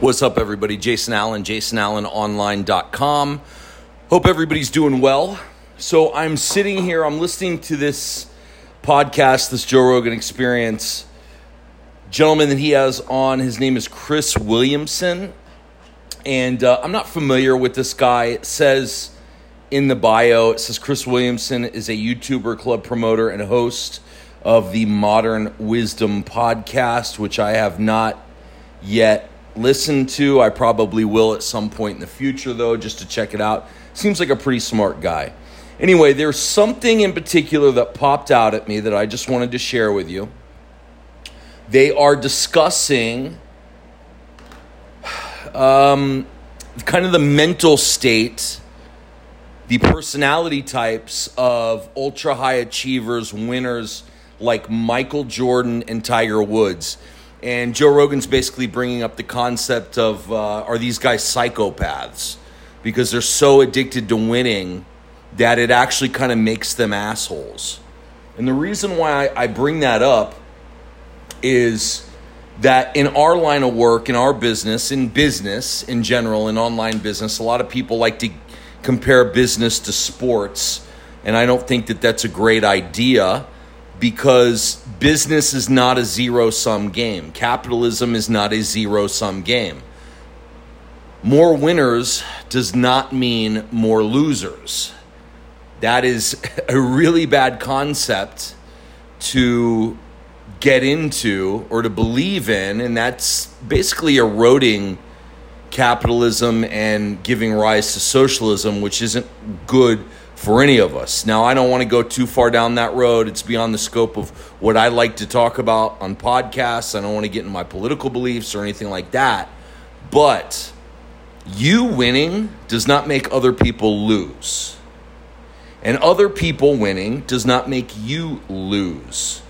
What's up, everybody? Jason Alan, jasonalanonline.com. Hope everybody's doing well. So, I'm sitting here, I'm listening to this podcast, this Joe Rogan experience. Gentleman that he has on, his name is Chris Williamson. And uh, I'm not familiar with this guy. It says in the bio, it says Chris Williamson is a YouTuber, club promoter, and host of the Modern Wisdom podcast, which I have not yet listened to. I probably will at some point in the future, though, just to check it out. Seems like a pretty smart guy. Anyway, there's something in particular that popped out at me that I just wanted to share with you. They are discussing um, kind of the mental state, the personality types of ultra high achievers, winners like Michael Jordan and Tiger Woods. And Joe Rogan's basically bringing up the concept of uh, are these guys psychopaths? Because they're so addicted to winning that it actually kind of makes them assholes. And the reason why I, I bring that up is that in our line of work, in our business, in business in general, in online business, a lot of people like to compare business to sports. And I don't think that that's a great idea because business is not a zero sum game. Capitalism is not a zero sum game. More winners does not mean more losers. That is a really bad concept to get into or to believe in, and that's basically eroding capitalism and giving rise to socialism, which isn't good for any of us. Now, I don't want to go too far down that road. It's beyond the scope of what I like to talk about on podcasts. I don't want to get in my political beliefs or anything like that. But you winning does not make other people lose. And other people winning does not make you lose.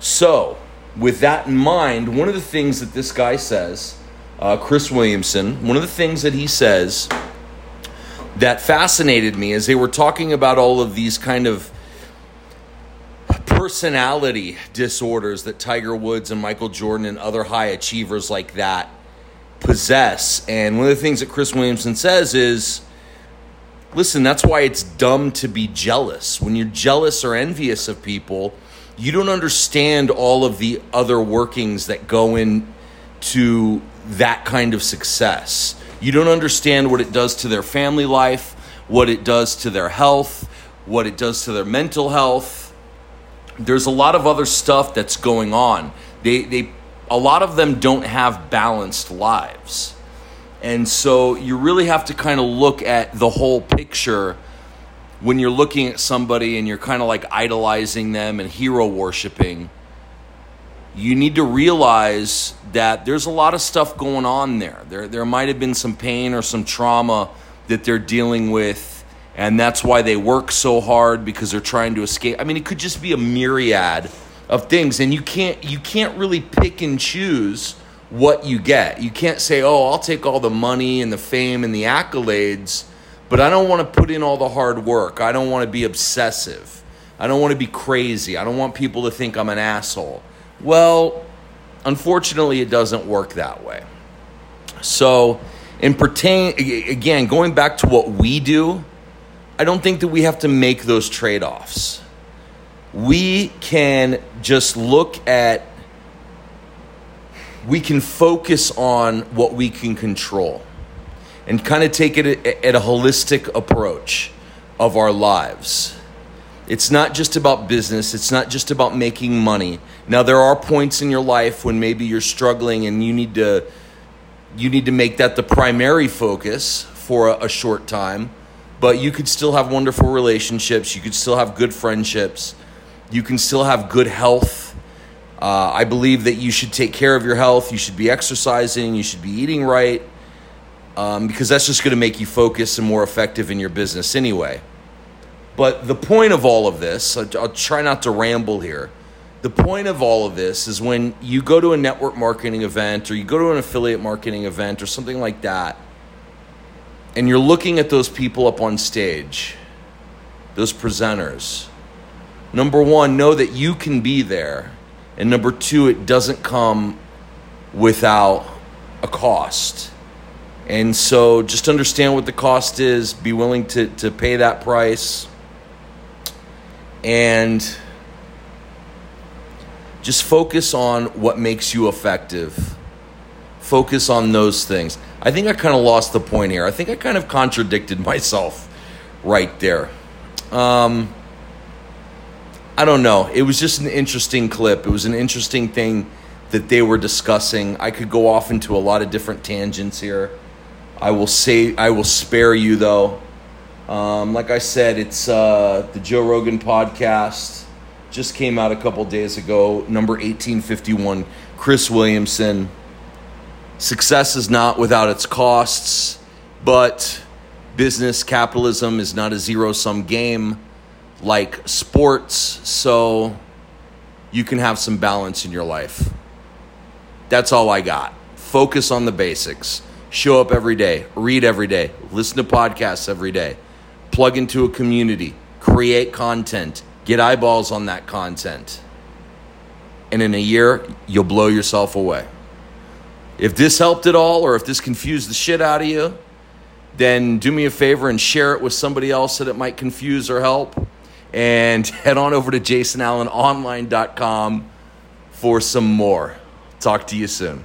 So, with that in mind, one of the things that this guy says, uh, Chris Williamson, one of the things that he says that fascinated me as they were talking about all of these kind of personality disorders that Tiger Woods and Michael Jordan and other high achievers like that possess. And one of the things that Chris Williamson says is listen, that's why it's dumb to be jealous. When you're jealous or envious of people, you don't understand all of the other workings that go into that kind of success. You don't understand what it does to their family life, what it does to their health, what it does to their mental health. There's a lot of other stuff that's going on. They, they, a lot of them don't have balanced lives. And so you really have to kind of look at the whole picture when you're looking at somebody and you're kind of like idolizing them and hero worshiping you need to realize that there's a lot of stuff going on there. There, there might have been some pain or some trauma that they're dealing with, and that's why they work so hard because they're trying to escape. I mean, it could just be a myriad of things, and you can't you can't really pick and choose what you get. You can't say, "Oh, I'll take all the money and the fame and the accolades." But I don't want to put in all the hard work. I don't want to be obsessive. I don't want to be crazy. I don't want people to think I'm an asshole. Well, unfortunately, it doesn't work that way. So, in pertain again, going back to what we do, I don't think that we have to make those trade offs. We can just look at, we can focus on what we can control and kind of take it at a holistic approach of our lives. It's not just about business, it's not just about making money. Now there are points in your life when maybe you're struggling and you need to you need to make that the primary focus for a, a short time, but you could still have wonderful relationships, you could still have good friendships, you can still have good health. Uh, I believe that you should take care of your health. You should be exercising. You should be eating right, um, because that's just going to make you focus and more effective in your business anyway. But the point of all of this, I'll try not to ramble here. The point of all of this is when you go to a network marketing event or you go to an affiliate marketing event or something like that, and you're looking at those people up on stage, those presenters. Number one, know that you can be there. And number two, it doesn't come without a cost. And so just understand what the cost is, be willing to, to pay that price, and just focus on what makes you effective. Focus on those things. I think I kind of lost the point here. I think I kind of contradicted myself right there. Um, I don't know. It was just an interesting clip. It was an interesting thing that they were discussing. I could go off into a lot of different tangents here. I will say I will spare you though. Um, like I said, it's uh, the Joe Rogan podcast. Just came out a couple days ago. Number eighteen fifty one. Chris Williamson. Success is not without its costs, but business capitalism is not a zero sum game like sports. So you can have some balance in your life. That's all I got. Focus on the basics. Show up every day, read every day, listen to podcasts every day, plug into a community, create content, get eyeballs on that content. And in a year, you'll blow yourself away. If this helped at all, or if this confused the shit out of you, then do me a favor and share it with somebody else that it might confuse or help. And head on over to jasonalanonline.com for some more. Talk to you soon.